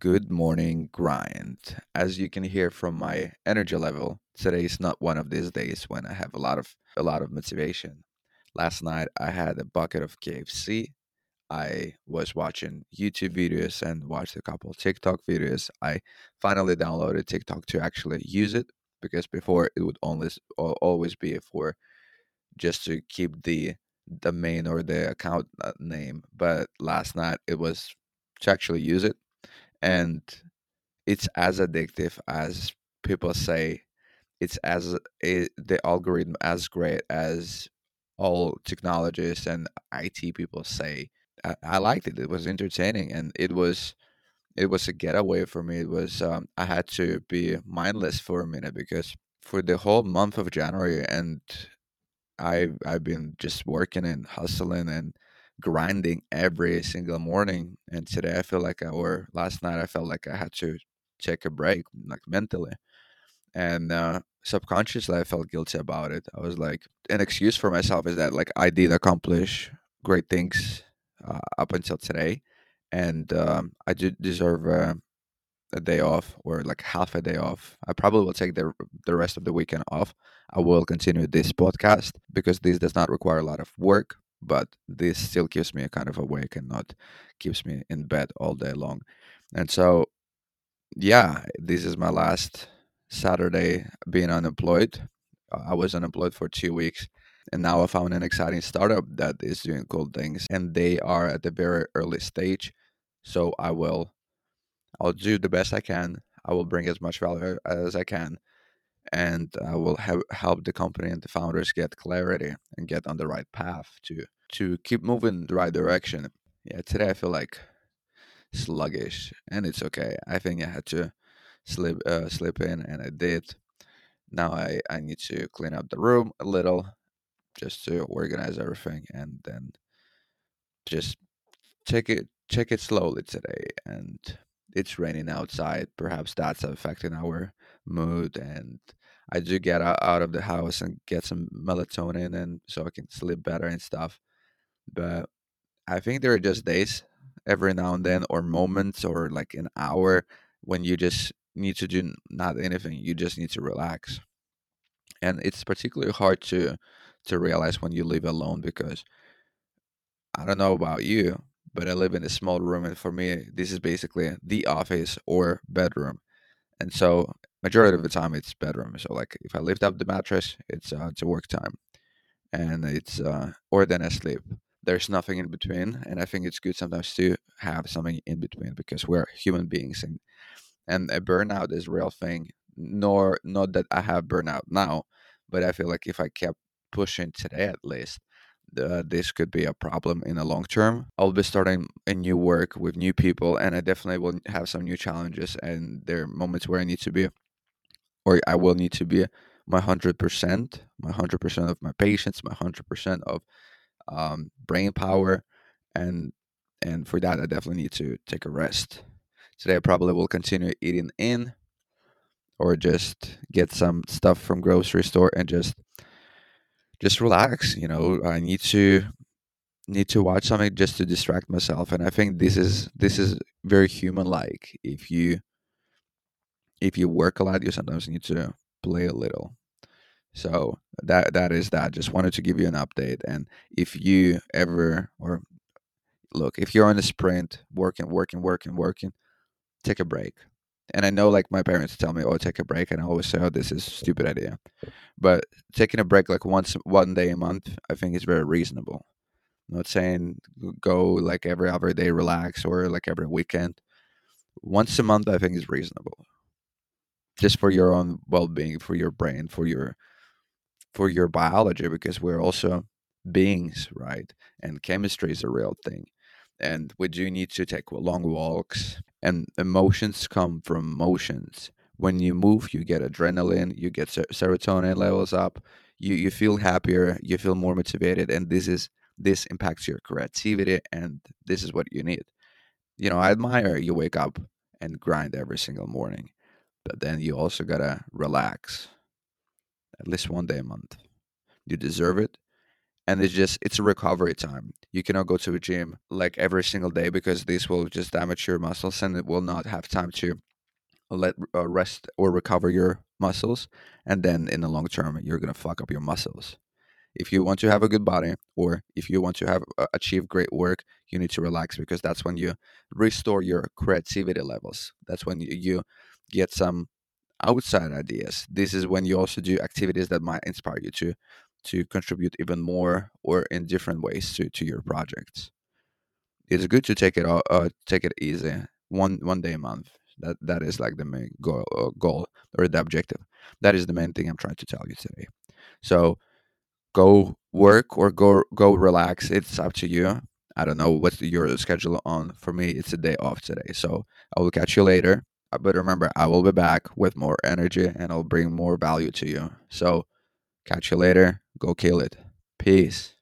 good morning grind. As you can hear from my energy level, today is not one of these days when I have a lot of a lot of motivation. Last night I had a bucket of KFC. I was watching YouTube videos and watched a couple TikTok videos. I finally downloaded TikTok to actually use it because before it would always always be for just to keep the domain or the account uh, name. But last night it was to actually use it and it's as addictive as people say it's as it, the algorithm as great as all technologists and IT people say. I, I, liked it. It was entertaining, and it was it was a getaway for me. It was um, I had to be mindless for a minute because for the whole month of January, and I I've been just working and hustling and grinding every single morning. And today I feel like, I, or last night I felt like I had to take a break, like mentally. And uh, subconsciously I felt guilty about it. I was like, an excuse for myself is that like I did accomplish great things uh, up until today, and um, I do deserve a, a day off or like half a day off. I probably will take the the rest of the weekend off. I will continue this podcast because this does not require a lot of work but this still keeps me kind of awake and not keeps me in bed all day long. And so, yeah, this is my last Saturday being unemployed. Uh, I was unemployed for two weeks, and now I found an exciting startup that is doing cool things, and they are at the very early stage. So I will, I'll do the best I can. I will bring as much value as I can and I will have, help the company and the founders get clarity and get on the right path to to keep moving in the right direction. Yeah, today I feel like sluggish, and it's okay. I think I had to slip uh, slip in, and I did. Now I I need to clean up the room a little, just to organize everything, and then just check it check it slowly today. And it's raining outside. Perhaps that's affecting our mood and I do get out of the house and get some melatonin and so I can sleep better and stuff. But I think there are just days every now and then or moments or like an hour when you just need to do not anything. You just need to relax. And it's particularly hard to to realize when you live alone because I don't know about you, but I live in a small room and for me this is basically the office or bedroom. And so majority of the time it's bedroom. So like if I lift up the mattress, it's uh, it's a work time, and it's uh, or then I sleep. There's nothing in between, and I think it's good sometimes to have something in between because we're human beings, and and a burnout is a real thing. Nor not that I have burnout now, but I feel like if I kept pushing today at least, uh, this could be a problem in the long term. I'll be starting a new work with new people, and I definitely will have some new challenges. And there are moments where I need to be or I will need to be my 100%, my 100% of my patience, my 100% of um, brain power. And, and for that, I definitely need to take a rest. Today, I probably will continue eating in or just get some stuff from grocery store and just just relax you know i need to need to watch something just to distract myself and i think this is this is very human like if you if you work a lot, you sometimes need to play a little. So that that is that. Just wanted to give you an update. And if you ever or look, if you're on a sprint, working, working, working, working, take a break. And I know like my parents tell me, "Oh, take a break," and I always say, "Oh, this is stupid idea." But taking a break like once one day a month, I think is very reasonable. I'm not saying go like every other day, relax, or like every weekend. Once a month, I think is reasonable just for your own well-being for your brain for your for your biology because we're also beings right? And chemistry is a real thing. And we do need to take long walks and emotions come from motions. When you move you get adrenaline you get serotonin levels up you you feel happier you feel more motivated and this is this impacts your creativity and this is what you need. You know i admire you wake up and grind every single morning but then you also gotta relax at least one day a month. You deserve it. and it's just it's a recovery time you cannot go to a gym like every single day because this will just damage your muscles and it will not have time to let uh, rest or recover your muscles and then in the long term you're going to fuck up your muscles if you want to have a good body or if you want to have uh, achieve great work you need to relax because that's when you restore your creativity levels that's when you, you get some outside ideas. This is when you also do activities that might inspire you to to contribute even more or in different ways to, to your projects. It's good to take it uh, take it easy one one day a month. That that is like the main goal, uh, goal or the objective. That is the main thing i'm trying to tell you today. So go work or go go relax. It's up to you. I don't know what's your schedule on. For me it's a day off today. So i will catch you later but remember i will be back with more energy and i'll bring more value to you. So catch you later. Go kill it. Peace